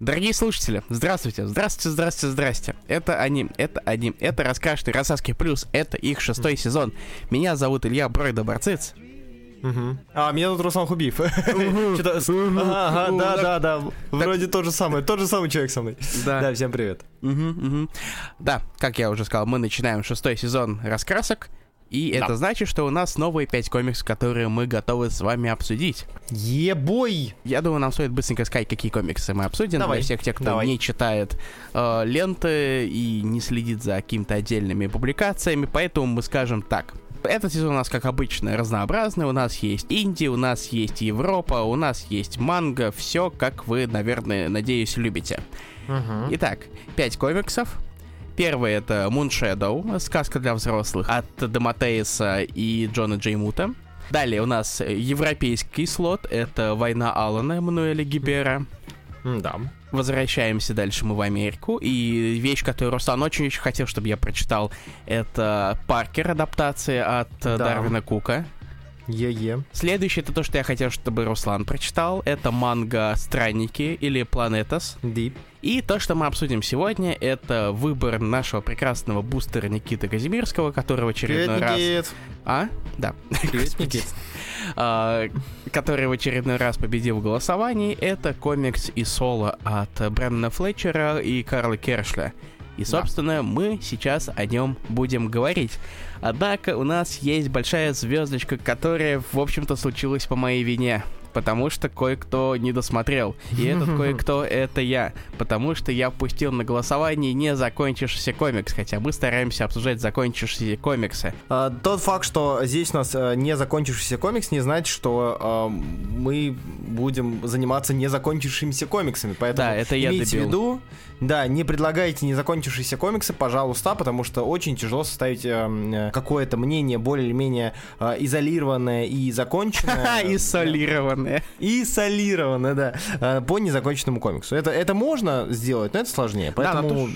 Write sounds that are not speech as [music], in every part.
Дорогие слушатели, здравствуйте, здравствуйте, здравствуйте, здрасте. Это они, это они, это расскажет Рассаски Плюс, это их шестой сезон. Меня зовут Илья Бройда Барциц. Угу. А, меня зовут Руслан Хубиев. [laughs] Ага, да, да, да. Вроде то же самое. Тот же самый человек со мной. Да, всем привет. Да, как я уже сказал, мы начинаем шестой сезон раскрасок. И да. это значит, что у нас новые пять комиксов, которые мы готовы с вами обсудить. Ебой! Я думаю, нам стоит быстренько сказать, какие комиксы мы обсудим. Давай. Для всех тех, кто Давай. не читает э, ленты и не следит за какими-то отдельными публикациями. Поэтому мы скажем так. Этот сезон у нас, как обычно, разнообразный. У нас есть Индия, у нас есть Европа, у нас есть манго. Все, как вы, наверное, надеюсь, любите. Угу. Итак, пять комиксов. Первый это Moon Shadow, сказка для взрослых от Доматеиса и Джона Джеймута. Далее у нас европейский слот, это «Война Алана» Эммануэля Гибера. Да. Возвращаемся дальше мы в Америку. И вещь, которую Руслан очень-очень хотел, чтобы я прочитал, это «Паркер» адаптация от да. Дарвина Кука. Е-е. Следующее это то, что я хотел, чтобы Руслан прочитал. Это манга «Странники» или «Планетас». Deep. И то, что мы обсудим сегодня, это выбор нашего прекрасного бустера Никиты Казимирского, который в очередной Привет, раз... Никит. А? Да. Привет, Никит. А, который в очередной раз победил в голосовании. Это комикс и соло от Брэндона Флетчера и Карла Кершля. И, собственно, да. мы сейчас о нем будем говорить. Однако у нас есть большая звездочка, которая, в общем-то, случилась по моей вине потому что кое-кто не досмотрел. И этот [laughs] кое-кто — это я, потому что я впустил на голосование не закончившийся комикс, хотя мы стараемся обсуждать закончившиеся комиксы. А, тот факт, что здесь у нас а, не закончившийся комикс, не значит, что а, мы будем заниматься не закончившимися комиксами. Поэтому да, это я имейте дебил. в виду, да, не предлагайте не закончившиеся комиксы, пожалуйста, потому что очень тяжело составить э, какое-то мнение более или менее э, изолированное и законченное. [laughs] Изолированное. Изолированное, да. Э, по незаконченному комиксу. Это, это можно сделать, но это сложнее. Поэтому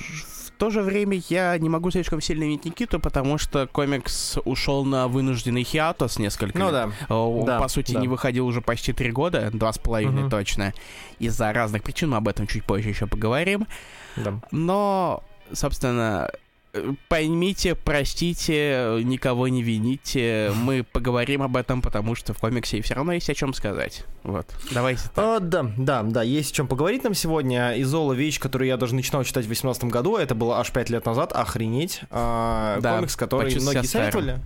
то же время я не могу слишком сильно винить Никиту, потому что комикс ушел на вынужденный хиатус несколько ну, лет. Да. Он, да, по сути, да. не выходил уже почти три года, два с половиной Угу. точно. Из-за разных причин, мы об этом чуть позже еще поговорим. Да. Но, собственно, поймите, простите, никого не вините. Мы поговорим об этом, потому что в комиксе все равно есть о чем сказать. Вот. Давайте. А, да, да, да, есть о чем поговорить нам сегодня. Изола вещь, которую я даже начинал читать в 2018 году, это было аж 5 лет назад, охренеть. А, да, комикс, который многие советовали.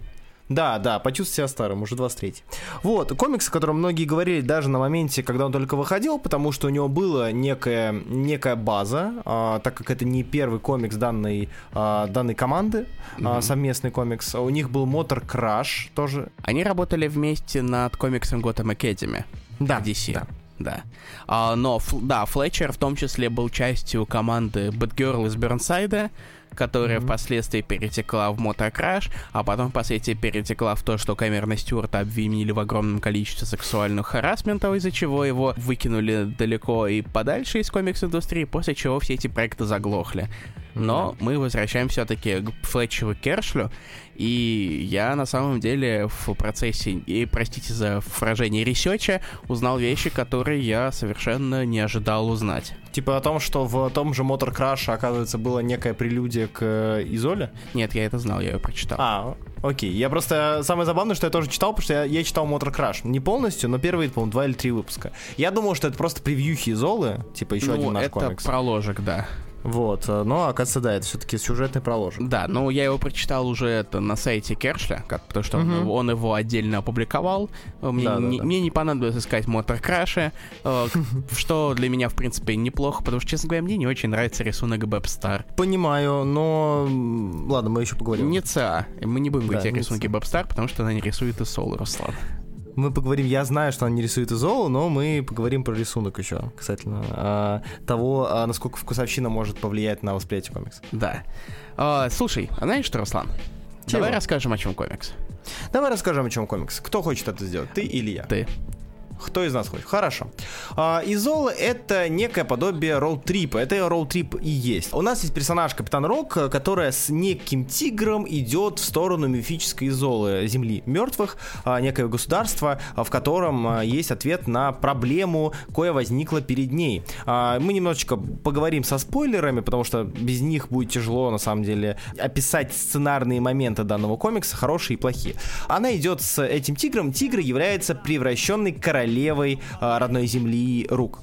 Да, да, почувствуй себя старым, уже 23 Вот, комикс, о котором многие говорили даже на моменте, когда он только выходил, потому что у него была некая, некая база, а, так как это не первый комикс данной, а, данной команды, mm-hmm. а, совместный комикс. У них был Мотор Краш тоже. Они работали вместе над комиксом Gotham Academy. Да, DC. да. Да. А, но, да, Флетчер в том числе был частью команды Batgirl из Бернсайда, которая mm-hmm. впоследствии перетекла в мотокраш, а потом впоследствии перетекла в то, что Камерона Стюарта обвинили в огромном количестве сексуальных харасментов, из-за чего его выкинули далеко и подальше из комикс-индустрии, после чего все эти проекты заглохли. Но мы возвращаем все-таки к Флетчеру Кершлю, и я на самом деле в процессе, и простите за выражение ресеча, узнал вещи, которые я совершенно не ожидал узнать. Типа о том, что в том же Мотор Краше, оказывается, была некая прелюдия к э, Изоле? Нет, я это знал, я ее прочитал. А, окей. Я просто... Самое забавное, что я тоже читал, потому что я, я читал Мотор Краш. Не полностью, но первые, по-моему, два или три выпуска. Я думал, что это просто превьюхи Изолы, типа еще ну, один наш это комикс. проложек, да. Вот, э, но оказывается, да, это все-таки сюжетный проложек. Да, ну я его прочитал уже это на сайте Кершля, как, потому что угу. он, он его отдельно опубликовал. Мне, да, не, да, да. мне не понадобилось искать Мотор Краши, э, [laughs] что для меня, в принципе, неплохо, потому что, честно говоря, мне не очень нравится рисунок Бэбстар. Понимаю, но... Ладно, мы еще поговорим. Не ЦА. Мы не будем говорить о рисунке Бэбстар, потому что она не рисует и Сол, Руслан мы поговорим, я знаю, что она не рисует Изолу, но мы поговорим про рисунок еще, касательно а, того, а, насколько вкусовщина может повлиять на восприятие комикса. Да. А, слушай, а знаешь что, Руслан? Чего? Давай расскажем, о чем комикс. Давай расскажем, о чем комикс. Кто хочет это сделать, ты или я? Ты. Кто из нас хочет? Хорошо. А, Изола это некое подобие роуд-трипа. Это роуд-трип и есть. У нас есть персонаж Капитан Рок, которая с неким тигром идет в сторону мифической Изолы, Земли мертвых, а, некое государство, а, в котором а, есть ответ на проблему, кое возникла перед ней. Мы немножечко поговорим со спойлерами, потому что без них будет тяжело, на самом деле, описать сценарные моменты данного комикса, хорошие и плохие. Она идет с этим тигром. Тигр является превращенной королевой а, родной земли рук.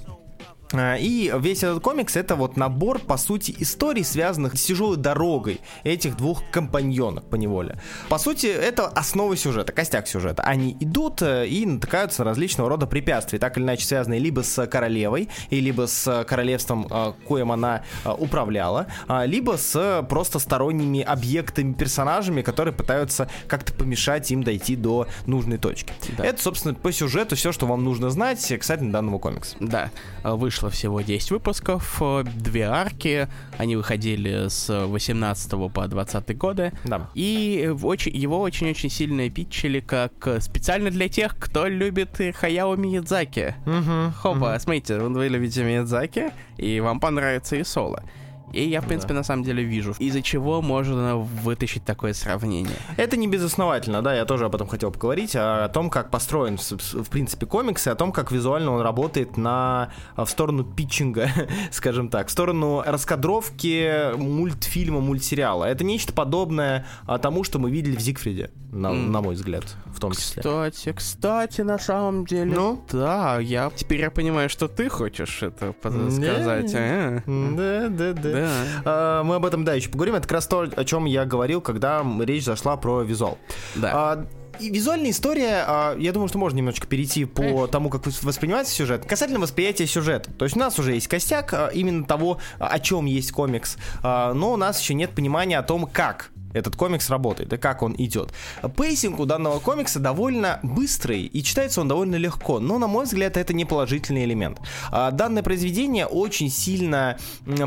А, И весь этот комикс это вот набор, по сути, историй, связанных с тяжелой дорогой этих двух компаньонок по неволе. По сути, это основа сюжета, костяк сюжета. Они идут э, и натыкаются на различного рода препятствия, так или иначе связанные либо с королевой, и либо с королевством, э, коим она э, управляла, а, либо с просто сторонними объектами, персонажами, которые пытаются как-то помешать им дойти до нужной точки. Да. Это, собственно, по сюжету все, что вам нужно знать касательно данного комикса. Да, вышло всего 10 выпусков, э, две арки, они выходили с 18 по 20 годы. Да. И очень, его очень-очень сильно питчили как э, специально для тех, кто любит Хаяо Миядзаки. Угу. Хопа, смотрите, вы любите Миядзаки, и вам понравится и соло. И я, в принципе, Да. на самом деле вижу, из-за чего можно вытащить такое сравнение. Это не безосновательно, да, я тоже об этом хотел поговорить, а о том, как построен, в, принципе, комикс, и о том, как визуально он работает на, в сторону питчинга, [laughs] скажем так, в сторону раскадровки мультфильма, мультсериала. Это нечто подобное а, тому, что мы видели в Зигфриде, на, М. на мой взгляд, в том числе. Кстати, кстати, на самом деле, Ну? да, я теперь я понимаю, что ты хочешь это сказать. а? Да, да, да. Да. А, Мы об этом, да, еще поговорим. Это как раз то, о чем я говорил, когда речь зашла про визуал. Да. А, и визуальная история, а, я думаю, что можно немножечко перейти по тому, как вос- воспринимается сюжет. Касательно восприятия сюжета. То есть у нас уже есть костяк именно того, о чем есть комикс, но у нас еще нет понимания о том, как этот комикс работает и как он идет. Pacing у данного комикса довольно быстрый и читается он довольно легко, но, на мой взгляд, это не положительный элемент. А, Данное произведение очень сильно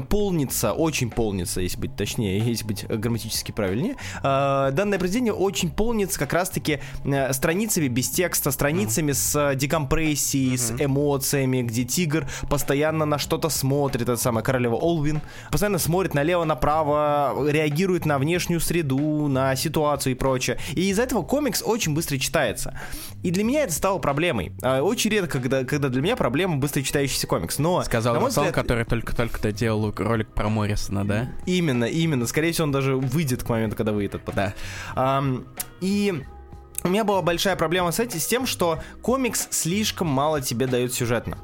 полнится, очень полнится, если быть точнее, [laughs] если быть грамматически правильнее. А, Данное произведение очень полнится как раз-таки страницами без текста, страницами с э, декомпрессией, с эмоциями, где тигр постоянно на что-то смотрит, это самая королева Олвин, постоянно смотрит налево-направо, реагирует на внешнюю среду, на ситуацию и прочее. И из-за этого комикс очень быстро читается. И для меня это стало проблемой. А, Очень редко, когда, когда для меня проблема быстро читающийся комикс. Но, Сказал Руслан, взгляд, который только-только доделал ролик про Моррисона, да? Именно, именно. Скорее всего, он даже выйдет к моменту, когда выйдет этот Да. Ам, и у меня была большая проблема с этим, с тем, что комикс слишком мало тебе дает сюжетно.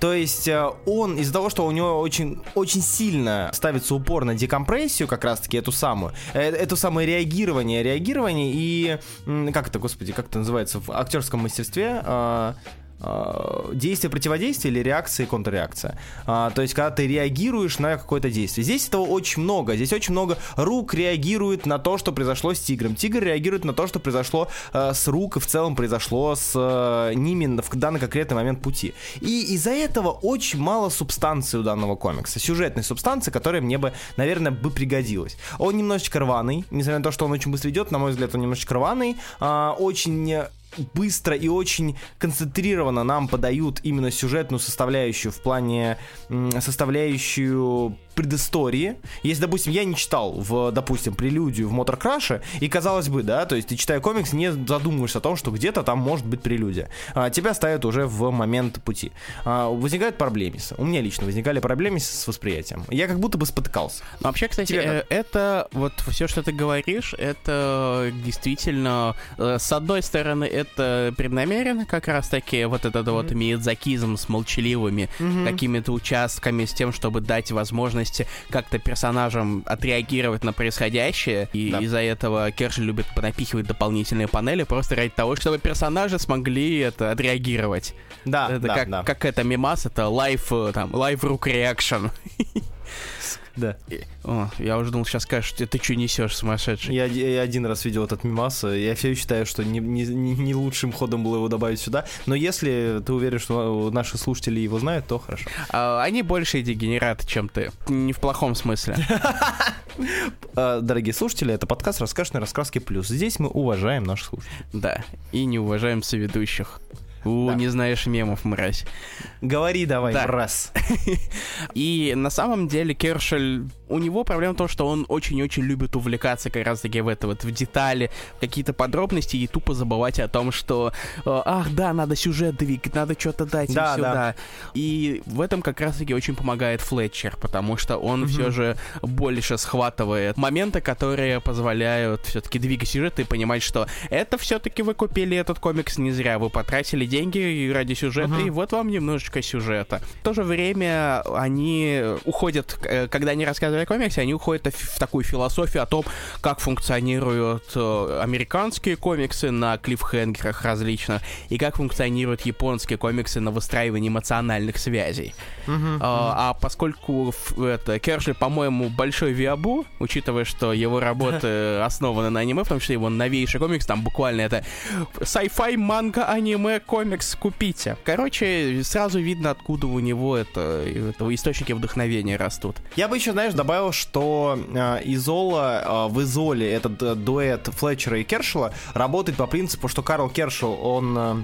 То есть э, он из-за того, что у него очень, очень сильно ставится упор на декомпрессию, как раз-таки эту самую, э, эту самое реагирование, реагирование и как это, господи, как это называется в актерском мастерстве? А, действие противодействия или реакция и контрреакция. А, то есть, когда ты реагируешь на какое-то действие. Здесь этого очень много. Здесь очень много рук реагирует на то, что произошло с тигром. Тигр реагирует на то, что произошло э, с рук и в целом произошло с э, ними в данный конкретный момент пути. И из-за этого очень мало субстанции у данного комикса. Сюжетной субстанции, которая мне бы, наверное, бы пригодилась. Он немножечко рваный, несмотря на то, что он очень быстро идет, на мой взгляд, он немножечко рваный. а, очень быстро и очень концентрированно нам подают именно сюжетную составляющую в плане составляющую предыстории. Если, допустим, я не читал в, допустим, прелюдию в Мотор Краше, и казалось бы, да, то есть ты читая комикс, не задумываешься о том, что где-то там может быть прелюдия. А, тебя ставят уже в момент пути. А, возникают проблемы. У меня лично возникали проблемы с восприятием. Я как будто бы спотыкался. Ну, вообще, кстати, как? э, это вот все, что ты говоришь, это действительно, э, с одной стороны, это преднамеренно, как раз таки вот этот вот миядзакизм с молчаливыми какими-то участками, с тем, чтобы дать возможность как-то персонажам отреагировать на происходящее. И Да. из-за этого Кершл любит понапихивать дополнительные панели просто ради того, чтобы персонажи смогли это отреагировать. Да, это да, как, да. как это мимас, это live, э, там, live Rook reaction. Да. О, я уже думал, сейчас скажешь, ты, ты что несешь, сумасшедший? Я, я один раз видел этот мимас, и я все считаю, что не, не, не- лучшим ходом было его добавить сюда. Но если ты уверен, что наши слушатели его знают, то хорошо. А, они больше дегенераты, чем ты. Не в плохом смысле. [laughs] А, Дорогие слушатели, это подкаст «Раскрашенные раскраски плюс». Здесь мы уважаем наших слушателей. Да. И не уважаем соведущих. У, да. не знаешь мемов, мразь. Говори давай, да. раз. [laughs] И на самом деле Кершель, у него проблема в том, что он очень-очень любит увлекаться как раз-таки в это вот, в детали, в какие-то подробности и тупо забывать о том, что, э, ах, да, надо сюжет двигать, надо что-то дать да, и все, да. И в этом как раз-таки очень помогает Флетчер, потому что он все же больше схватывает моменты, которые позволяют все-таки двигать сюжет и понимать, что это все-таки вы купили этот комикс не зря, вы потратили деньги ради сюжета, uh-huh. и вот вам немножечко сюжета. В то же время они уходят, э, когда они рассказывают о комиксе, они уходят в такую философию о том, как функционируют э, американские комиксы на клиффхенгерах различных, и как функционируют японские комиксы на выстраивании эмоциональных связей. Uh-huh, а, а поскольку это, Кершли, по-моему, большой виабу, учитывая, что его работы [laughs] основаны на аниме, в том числе его новейший комикс, там буквально это sci-fi, манга, аниме, комикс, купите. Короче, сразу видно, откуда у него это, это источники вдохновения растут. Я бы еще, знаешь, добавил, что э, Изола э, в Изоле, этот э, дуэт Флетчера и Кершела, работает по принципу, что Карл Кершел, он... Э,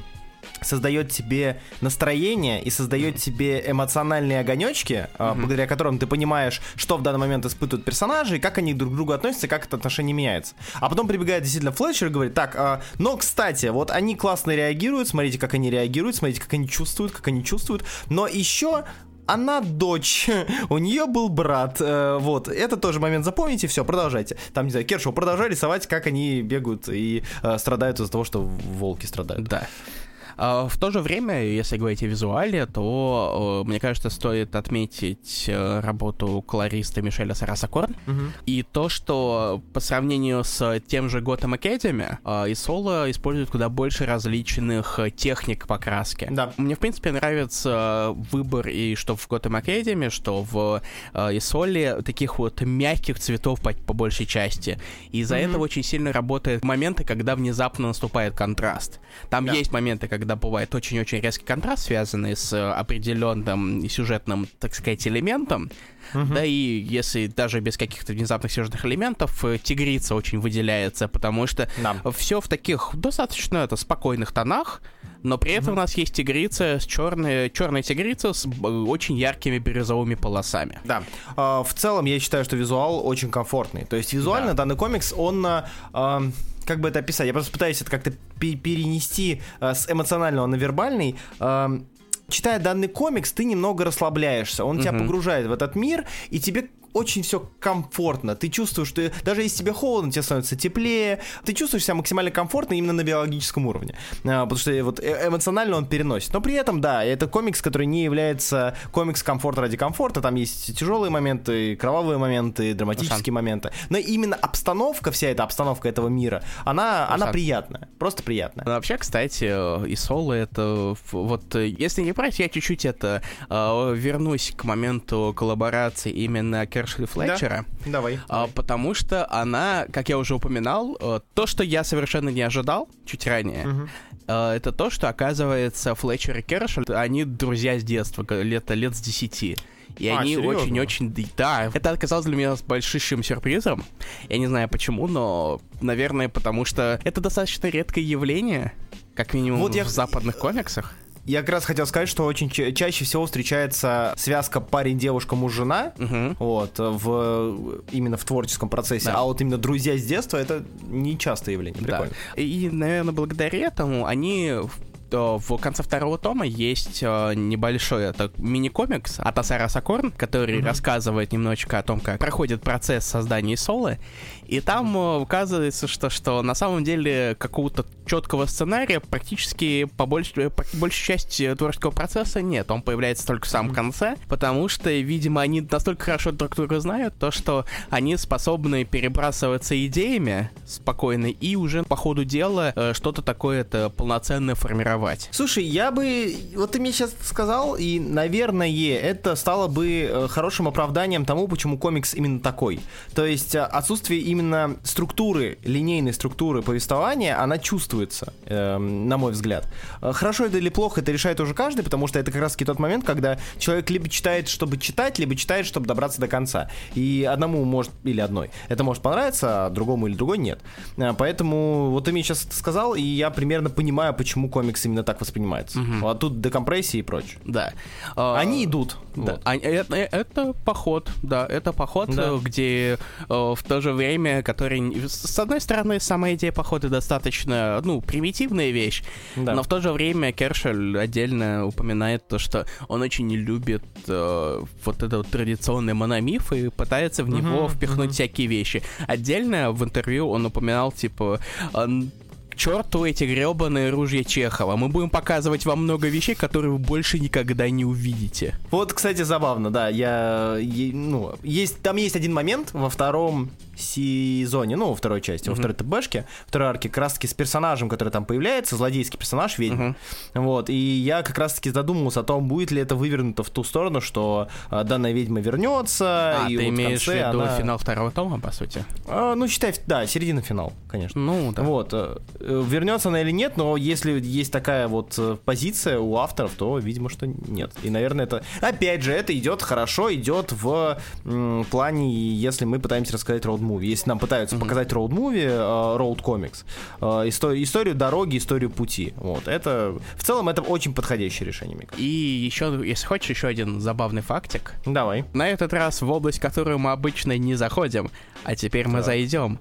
создает тебе настроение и создает тебе эмоциональные огонечки, mm-hmm. благодаря которым ты понимаешь, что в данный момент испытывают персонажи, и как они друг к другу относятся, как это отношение меняется. А потом прибегает действительно Флетчер и говорит, так, а, но, кстати, вот они классно реагируют, смотрите, как они реагируют, смотрите, как они чувствуют, как они чувствуют, но еще она дочь, [laughs] у нее был брат, э, вот, это тоже момент запомните, все, продолжайте. Там, не знаю, Кершоу, продолжай рисовать, как они бегают и э, страдают из-за того, что волки страдают. Да. А, в то же время, если говорить о визуале, то, мне кажется, стоит отметить э, работу колориста Мишеля Сарасакорн. Угу. И то, что по сравнению с тем же Gotham Academy, а, Исола использует куда больше различных техник покраски. Да. Мне, в принципе, нравится выбор и что в Gotham Academy, что в э, Исоле таких вот мягких цветов по, по большей части. И из-за mm этого очень сильно работают моменты, когда внезапно наступает контраст. Там да. есть моменты, когда когда бывает очень-очень резкий контраст, связанный с э, определенным сюжетным, так сказать, элементом, Uh-huh. Да и если даже без каких-то внезапных сюжетных элементов, э, тигрица очень выделяется, потому что да. все в таких достаточно это, спокойных тонах, но при этом uh-huh. у нас есть тигрица с черной, черная тигрица с э, очень яркими бирюзовыми полосами. Да. Uh, в целом я считаю, что визуал очень комфортный. То есть визуально да. данный комикс, он uh, как бы это описать? Я просто пытаюсь это как-то перенести э, с эмоционального на вербальный. Э, читая данный комикс, ты немного расслабляешься. Он угу. тебя погружает в этот мир, и тебе очень все комфортно. Ты чувствуешь, что даже если тебе холодно, тебе становится теплее. Ты чувствуешь себя максимально комфортно именно на биологическом уровне. А, потому что вот э, эмоционально он переносит. Но при этом, да, это комикс, который не является комикс комфорта ради комфорта. Там есть тяжелые моменты, кровавые моменты, драматические Ушан. моменты. Но именно обстановка, вся эта обстановка этого мира, она, она приятная. Просто приятная. Ну, вообще, кстати, и соло это вот, если не брать, я чуть-чуть это э, вернусь к моменту коллаборации именно Кершли Флетчера. Да? Давай. А, потому что она, как я уже упоминал, э, то, что я совершенно не ожидал чуть ранее, угу. это то, что, оказывается, Флетчер и Кершель, они друзья с детства, лет, лет с десяти. И а, они очень-очень... Да, это оказалось для меня большим сюрпризом. Я не знаю почему, но, наверное, потому что это достаточно редкое явление, как минимум вот в я... западных комиксах. Я как раз хотел сказать, что очень ча- чаще всего встречается связка парень-девушка, муж-жена, угу. вот, в, именно в творческом процессе, да. а вот именно друзья с детства это не частое явление. Прикольно. Да. И, наверное, благодаря этому они в конце второго тома есть э, небольшой это мини-комикс от Асара Сакорн, который mm-hmm. рассказывает немножечко о том, как проходит процесс создания солы. И там э, указывается, что, что на самом деле какого-то четкого сценария практически по большей, по большей части творческого процесса нет. Он появляется только в самом конце, потому что, видимо, они настолько хорошо друг друга знают, то, что они способны перебрасываться идеями спокойно и уже по ходу дела э, что-то такое-то полноценное формировать. Слушай, я бы... Вот ты мне сейчас сказал, и, наверное, это стало бы э, хорошим оправданием тому, почему комикс именно такой. То есть отсутствие именно именно структуры, линейной структуры повествования, она чувствуется, э, на мой взгляд. Э, хорошо это или плохо, это решает уже каждый, потому что это как раз тот момент, когда человек либо читает, чтобы читать, либо читает, чтобы добраться до конца. И одному может, или одной, это может понравиться, а другому или другой нет. Э, поэтому вот ты мне сейчас это сказал, и я примерно понимаю, почему комикс именно так воспринимается. Мгм. А тут декомпрессия и прочее. Да. А, Они идут. Да, Вот. а- это, это поход, да, это поход, Да. э, где э, в то же время, который, н- с одной стороны, сама идея похода достаточно, ну, примитивная вещь, Да. но в то же время Кершель отдельно упоминает то, что он очень не любит э, вот этот вот традиционный мономиф и пытается в него Мгм, впихнуть мгм. всякие вещи. Отдельно в интервью он упоминал, типа, «Ан- черту эти гребаные ружья Чехова. Мы будем показывать вам много вещей, которые вы больше никогда не увидите. Вот, кстати, забавно, да, я, е- ну, есть, там есть один момент во втором сезоне, ну, во второй части, во Мгм. второй ТБшке, второй арке, как раз таки с персонажем, который там появляется, злодейский персонаж, ведьма. Мгм. Вот, и я как раз таки задумывался о том, будет ли это вывернуто в ту сторону, что а, данная ведьма вернется, А, и ты вот имеешь в виду она- финал второго тома, по сути? А, ну, считай, да, середина финал, конечно. Ну, да. Вот, э, вернется она или нет, но если есть такая вот э, позиция у авторов, то, видимо, что нет. И, наверное, это... Опять же, это идет хорошо, идет в м, плане, если мы пытаемся рассказать роуд-муви. Если нам пытаются Мгм. показать роуд-муви, роуд-комикс, историю дороги, историю пути. Вот, это... В целом, это очень подходящее решение, мне кажется. И еще, если хочешь, еще один забавный фактик. Давай. На этот раз в область, в которую мы обычно не заходим, а теперь мы Так. зайдем.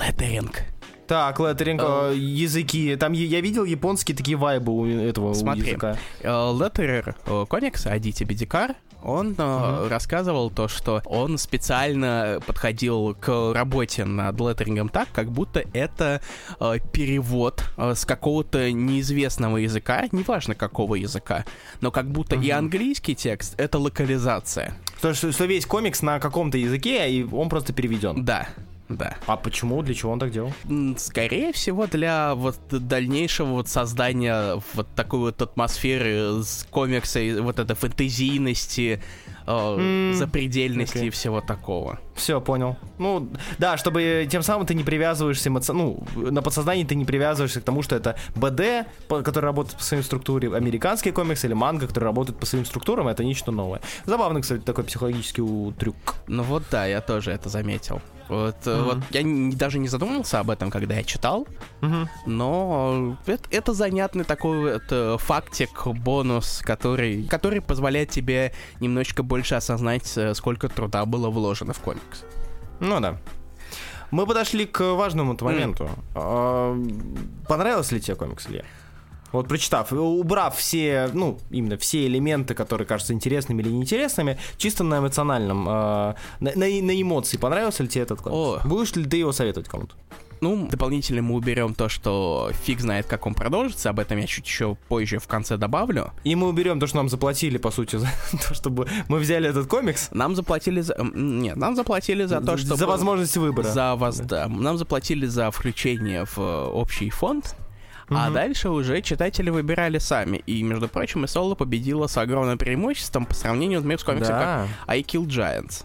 Леттеринг. Так, леттеринг, Э. э, языки. Там я видел японские такие вайбы у этого у Смотри. языка. Леттерер комикса Адити Бедикар, он э, Мгм. рассказывал то, что он специально подходил к работе над леттерингом так, как будто это э, перевод э, с какого-то неизвестного языка, неважно какого языка, но как будто и Мгм. английский текст — это локализация. То, что, что весь комикс на каком-то языке, и он просто переведен. Да, да. А почему? Для чего он так делал? Скорее всего, для вот дальнейшего вот создания вот такой вот атмосферы с комикса, и вот этой фэнтезийности, э, М, запредельности окей. и всего такого. Все, понял. Ну, да, чтобы тем самым ты не привязываешься эмоци... Ну, на подсознании ты не привязываешься к тому, что это БД, который работает по своей структуре, американский комикс или манга, который работает по своим структурам, это нечто новое. Забавный, кстати, такой психологический трюк. Ну вот да, я тоже это заметил. Вот, Мгм. вот я даже не задумывался об этом, когда я читал, Мгм. но это, это занятный такой вот, э, фактик, бонус, который, который позволяет тебе немножечко больше осознать, э, сколько труда было вложено в комикс. Ну да. Мы подошли к важному моменту. А, Понравился ли тебе комикс, Илья? Вот прочитав, убрав все, ну, именно все элементы, которые кажутся интересными или неинтересными, чисто на эмоциональном, а, на, на, на эмоции, понравился ли тебе этот комикс? О. Будешь ли ты его советовать кому-то? Ну, дополнительно мы уберем то, что фиг знает, как он продолжится. Об этом я чуть еще позже в конце добавлю. И мы уберем то, что нам заплатили, по сути, [laughs] за то, чтобы мы взяли этот комикс. Нам заплатили за... Нет, нам заплатили за то, что... За возможность выбора. За воз... да, нам заплатили за включение в э, общий фонд. А Мгм. дальше уже читатели выбирали сами. И, между прочим, и Соло победила с огромным преимуществом по сравнению, например, с комиксом Да. как I Kill Giants.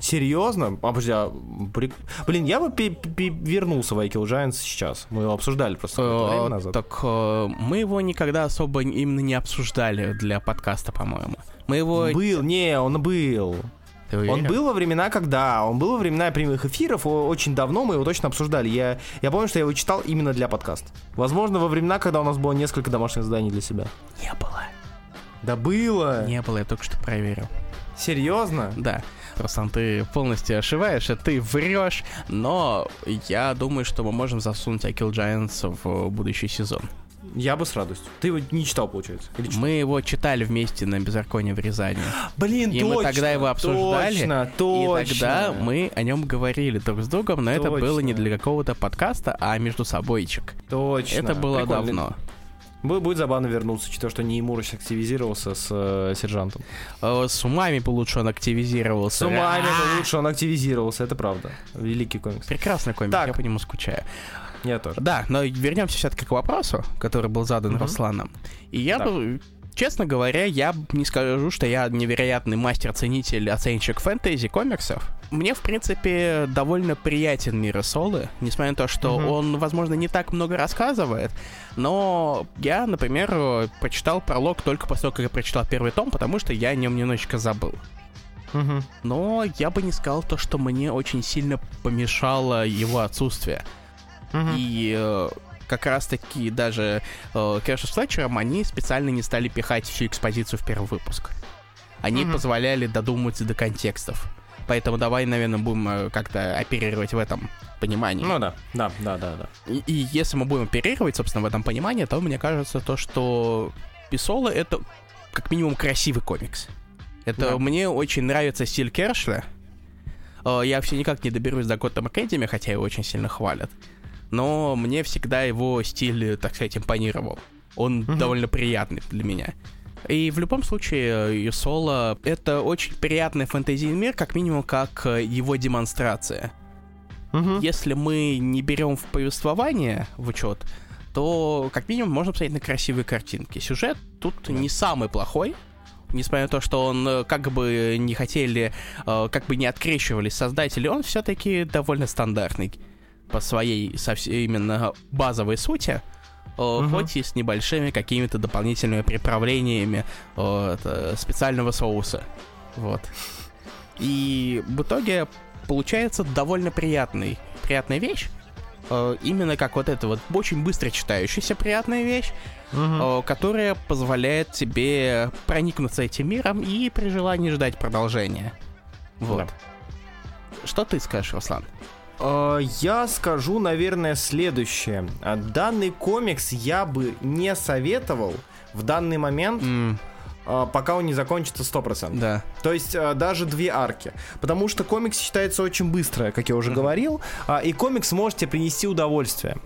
Серьезно? А, подожди, а, при- блин, я бы вернулся в I Kill Giants сейчас. Мы его обсуждали просто какое-то время Э, назад. Так э, мы его никогда особо именно не обсуждали для подкаста, по-моему. Мы его... Был, не, он был. Ты Он был во времена, когда... Он был во времена прямых эфиров, очень давно мы его точно обсуждали. Я, я помню, что я его читал именно для подкаста. Возможно, во времена, когда у нас было несколько домашних заданий для себя. Не было. Да было! Не было, я только что проверил. Серьезно? Да. Руслан, ты полностью ошибаешь, и ты врешь, но я думаю, что мы можем засунуть Kill Giants в будущий сезон. Я бы с радостью. Ты его не читал, получается? Или читал? Мы его читали вместе на Беззаконии в Рязани. Блин, И мы тогда его обсуждали, Точно, точно. И тогда мы о нем говорили друг с другом, но это было не Точно. для какого-то подкаста, а между собойчик. Точно. Это было Прикольно. давно. Бу- Будет забавно вернуться, учитывая, что Неймурыч активизировался с э, сержантом. Э, С умами бы лучше он активизировался. С умами А, это лучше он активизировался, это правда. Великий комикс. Прекрасный комик, Так. я по нему скучаю. Я тоже. Да, но вернемся все-таки к вопросу, который был задан Мгм. Русланом. И я бы, честно говоря, я не скажу, что я невероятный мастер-ценитель, оценщик фэнтези, комиксов. Мне, в принципе, довольно приятен мир Солы, несмотря на то, что Мгм. он, возможно, не так много рассказывает, но я, например, прочитал пролог только после того, как я прочитал первый том, потому что я о нем немножечко забыл. Мгм. Но я бы не сказал то, что мне очень сильно помешало его отсутствие. Мгм. И э, как раз-таки даже э, Кэша с Флетчером, они специально не стали пихать всю экспозицию в первый выпуск. Они mm-hmm. позволяли додуматься до контекстов. Поэтому давай, наверное, будем э, как-то оперировать в этом понимании. Ну да, да, да, да, да. И, и если мы будем оперировать, собственно, в этом понимании, то мне кажется, то, что Писола это как минимум красивый комикс. Это да. мне очень нравится стиль Кершля. Э, я все никак не доберусь до Готэм Академи, хотя его очень сильно хвалят. Но мне всегда его стиль, так сказать, импонировал. Он угу. довольно приятный для меня. И в любом случае, Юсола — это очень приятный фэнтезийный мир, как минимум, как э, его демонстрация. Угу. Если мы не берем в повествование в учет, то как минимум можно посмотреть на красивые картинки. Сюжет тут да. не самый плохой, несмотря на то, что он э, как бы не хотели, э, как бы не открещивались создатели, он все-таки довольно стандартный по своей именно базовой сути угу. хоть и с небольшими какими-то дополнительными приправлениями вот, э, специального соуса. Вот. И в итоге получается довольно приятный, приятная вещь. Э, именно как вот эта вот очень быстро читающаяся приятная вещь, угу. которая позволяет тебе проникнуться этим миром и при желании ждать продолжения. Вот. Да. Что ты скажешь, Руслан? Э, я скажу, наверное, следующее. Э, данный комикс я бы не советовал в данный момент. Mm пока он не закончится 100%. Да. То есть даже две арки. Потому что комикс считается очень быстро, как я уже mm-hmm. говорил, и комикс можете принести удовольствие.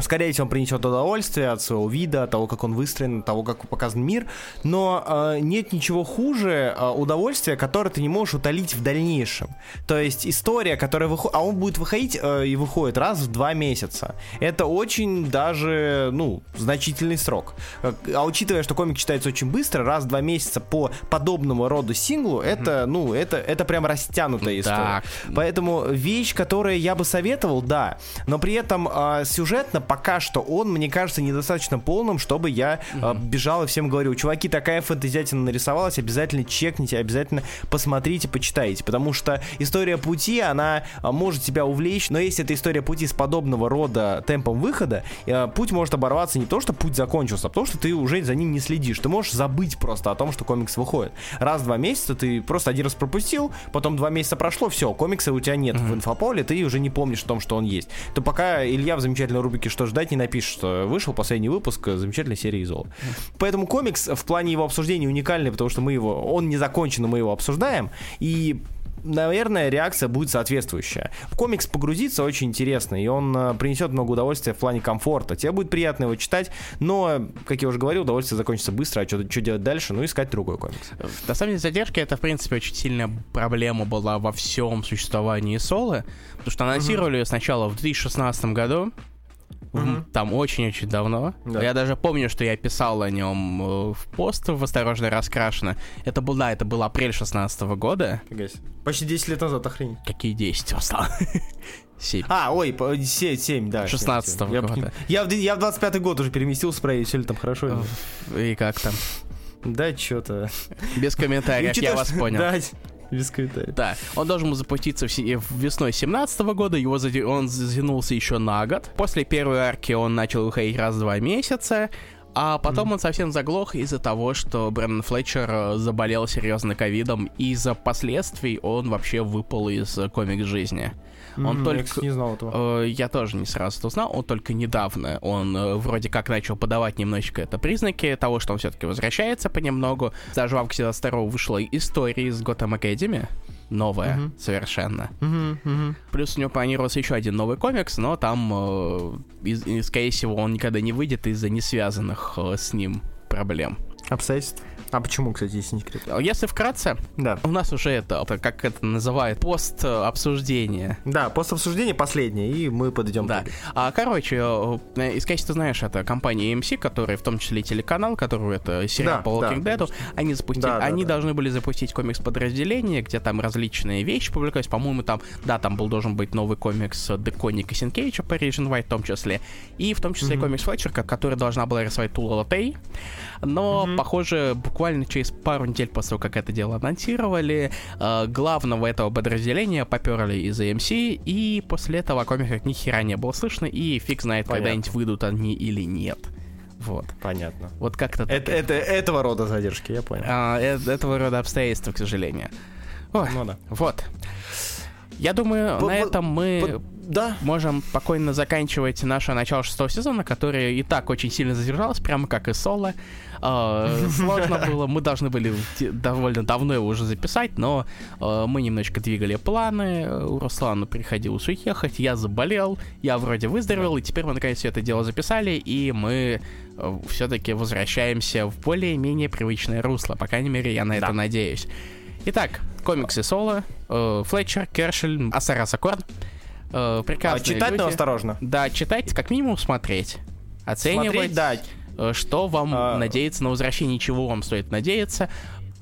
Скорее всего, он принесет удовольствие от своего вида, от того, как он выстроен, от того, как показан мир. Но э, нет ничего хуже э, удовольствия, которое ты не можешь утолить в дальнейшем. То есть история, которая выходит... А он будет выходить э, и выходит раз в два месяца. Это очень даже, ну, значительный срок. А учитывая, что комик читается очень быстро, раз в два месяца по подобному роду синглу, это, mm-hmm. ну, это, это прям растянутая история. Так. Поэтому вещь, которую я бы советовал, да. Но при этом э, сюжетно пока что он, мне кажется, недостаточно полным, чтобы я э, бежал и всем говорю, чуваки, такая фэнтезиатина нарисовалась, обязательно чекните, обязательно посмотрите, почитайте, потому что история пути, она э, может тебя увлечь, но если это история пути с подобного рода темпом выхода, э, путь может оборваться не то, что путь закончился, а то, что ты уже за ним не следишь. Ты можешь забыть просто о том, что комикс выходит. Раз в два месяца ты просто один раз пропустил, потом два месяца прошло, все, комикса у тебя нет mm-hmm. в инфополе, ты уже не помнишь о том, что он есть. То пока Илья в замечательной рубрике что ждать не напишет, что вышел последний выпуск замечательной серии Изол. Поэтому комикс в плане его обсуждения уникальный, потому что мы его, он не закончен, но мы его обсуждаем, и наверное, реакция будет соответствующая. В комикс погрузиться очень интересно, и он э, принесет много удовольствия в плане комфорта. Тебе будет приятно его читать, но, как я уже говорил, удовольствие закончится быстро, а что, что делать дальше? Ну, искать другой комикс. На самом деле, задержка это, в принципе, очень сильная проблема была во всем существовании Солы, потому что анонсировали mm-hmm. сначала в 2016 году, Mm-hmm. Там очень-очень давно. Да. Я даже помню, что я писал о нем э, в пост в «Осторожно раскрашено». Это был, да, это был апрель 16 года. Почти 10 лет назад, охренеть. Какие 10, Руслан? 7. А, ой, 7, 7 да. 16 -го года. Я, я, я в 25 год уже переместился, проверить, все ли там хорошо. И как там? Да, что-то. Без комментариев, я вас понял. [laughs] Без комментариев. Да, он должен был запуститься в, весной 17 года, его зади... он затянулся еще на год. После первой арки он начал выходить раз в два месяца, а потом mm. он совсем заглох из-за того, что Брэндон Флетчер э, заболел серьезно ковидом, и из-за последствий он вообще выпал из э, комик-жизни. Он mm, только... Я, не знал этого. Э, я тоже не сразу это узнал, он только недавно, он э, вроде как начал подавать немножечко это признаки того, что он все-таки возвращается понемногу. Даже в августе 22 вышла история из Gotham Academy, новая uh-huh. совершенно. Uh-huh, uh-huh. Плюс у него планировался еще один новый комикс, но там, э, из, скорее всего, он никогда не выйдет из-за не связанных э, с ним проблем. Обстоятельств? А почему, кстати, если не секрет? Если вкратце, да. у нас уже это, как это называют, пост-обсуждение. Да, пост-обсуждение последнее, и мы подойдем да. А, короче, э, из ты знаешь, это компания AMC, которая в том числе и телеканал, который это сериал да, по Walking да, Dead, они запустили, да, они да, должны да. были запустить комикс подразделение, где там различные вещи публиковались. По-моему, там, да, там был должен быть новый комикс Деконик и Синкейча по Region White в том числе, и в том числе mm-hmm. комикс Флетчер, который должна была рисовать Тула Латей. Но, mm-hmm. похоже, буквально через пару недель после того, как это дело анонсировали, э, главного этого подразделения поперли из AMC, и после этого о комиках ни хера не было слышно, и фиг знает, когда-нибудь выйдут они или нет. Вот. Понятно. Вот как-то это, это, этого рода задержки, я понял. А, э, этого рода обстоятельства, к сожалению. Ой, ну, да. Вот. Я думаю, вот, на этом мы вот, да. можем спокойно заканчивать наше начало шестого сезона, которое и так очень сильно задержалось, прямо как и соло. Uh, [laughs] сложно было, мы должны были довольно давно его уже записать, но uh, мы немножечко двигали планы, у Руслана приходилось уехать, я заболел, я вроде выздоровел, и теперь мы наконец все это дело записали, и мы uh, все-таки возвращаемся в более-менее привычное русло, по крайней мере, я на да. это надеюсь. Итак, комиксы Соло, э, Флетчер, Кершель, Асара Сакорн. Э, прекрасные а читать люди. но осторожно. Да, читать, как минимум смотреть. Оценивать, смотреть, да. Э, что вам а... надеяться на возвращение, чего вам стоит надеяться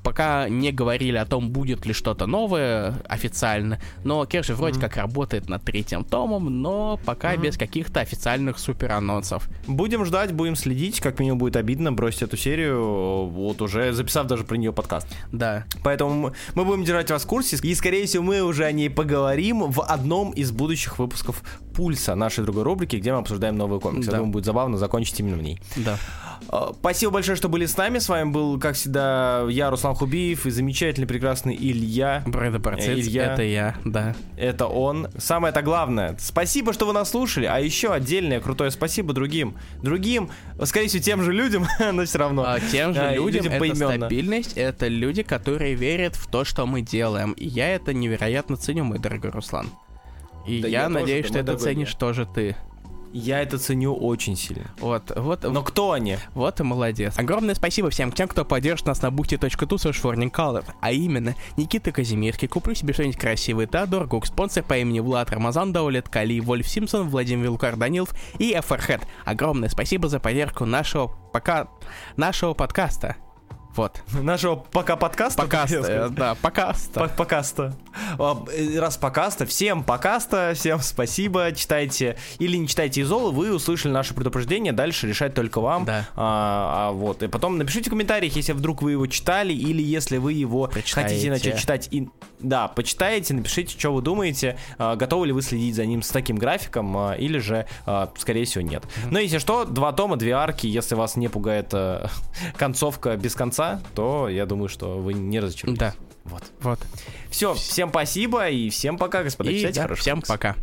пока не говорили о том, будет ли что-то новое официально, но Керши mm-hmm. вроде как работает над третьим томом, но пока mm-hmm. без каких-то официальных супер анонсов. Будем ждать, будем следить, как минимум будет обидно бросить эту серию, вот уже записав даже про нее подкаст. Да. Поэтому мы будем держать вас в курсе, и скорее всего мы уже о ней поговорим в одном из будущих выпусков Пульса, нашей другой рубрики, где мы обсуждаем новые комиксы. Да. Я думаю, будет забавно закончить именно в ней. Да. А, спасибо большое, что были с нами. С вами был, как всегда, я, Руслан Хубиев, и замечательный, прекрасный Илья. Брэда Борцец, Илья. это я, да. Это он. Самое-то главное. Спасибо, что вы нас слушали, а еще отдельное крутое спасибо другим. Другим, скорее всего, тем же людям, [laughs] но все равно. А, тем же а, людям, людям это поименно. стабильность, это люди, которые верят в то, что мы делаем. И я это невероятно ценю, мой дорогой Руслан. И да я, я надеюсь, что это ценишь тоже ты. Я это ценю очень сильно. Вот, вот. Но кто они? Вот и молодец. Огромное спасибо всем тем, кто поддержит нас на bookty.tu slash А именно, Никита Казимирский, Куплю себе что-нибудь красивое, Теодор Гук, спонсор по имени Влад Рамазан Даулет, Кали, Вольф Симпсон, Владимир Вилкар Данилов и Эферхед. Огромное спасибо за поддержку нашего пока нашего подкаста. Вот. Нашего пока подкаста? Покаста, да, покаста. Покаста. Э, раз покаста, всем покаста, всем спасибо, читайте или не читайте Изолу, вы услышали наше предупреждение, дальше решать только вам. Да. А, а вот, и потом напишите в комментариях, если вдруг вы его читали, или если вы его Прочитаете. хотите начать читать и да, почитайте, напишите, что вы думаете, а, готовы ли вы следить за ним с таким графиком, а, или же, а, скорее всего, нет. Mm-hmm. Но если что, два тома, две арки, если вас не пугает [laughs] концовка без конца, то я думаю, что вы не разочаруетесь. Да. Вот. Вот. Все, всем спасибо и всем пока, господа. И, да, всем пока.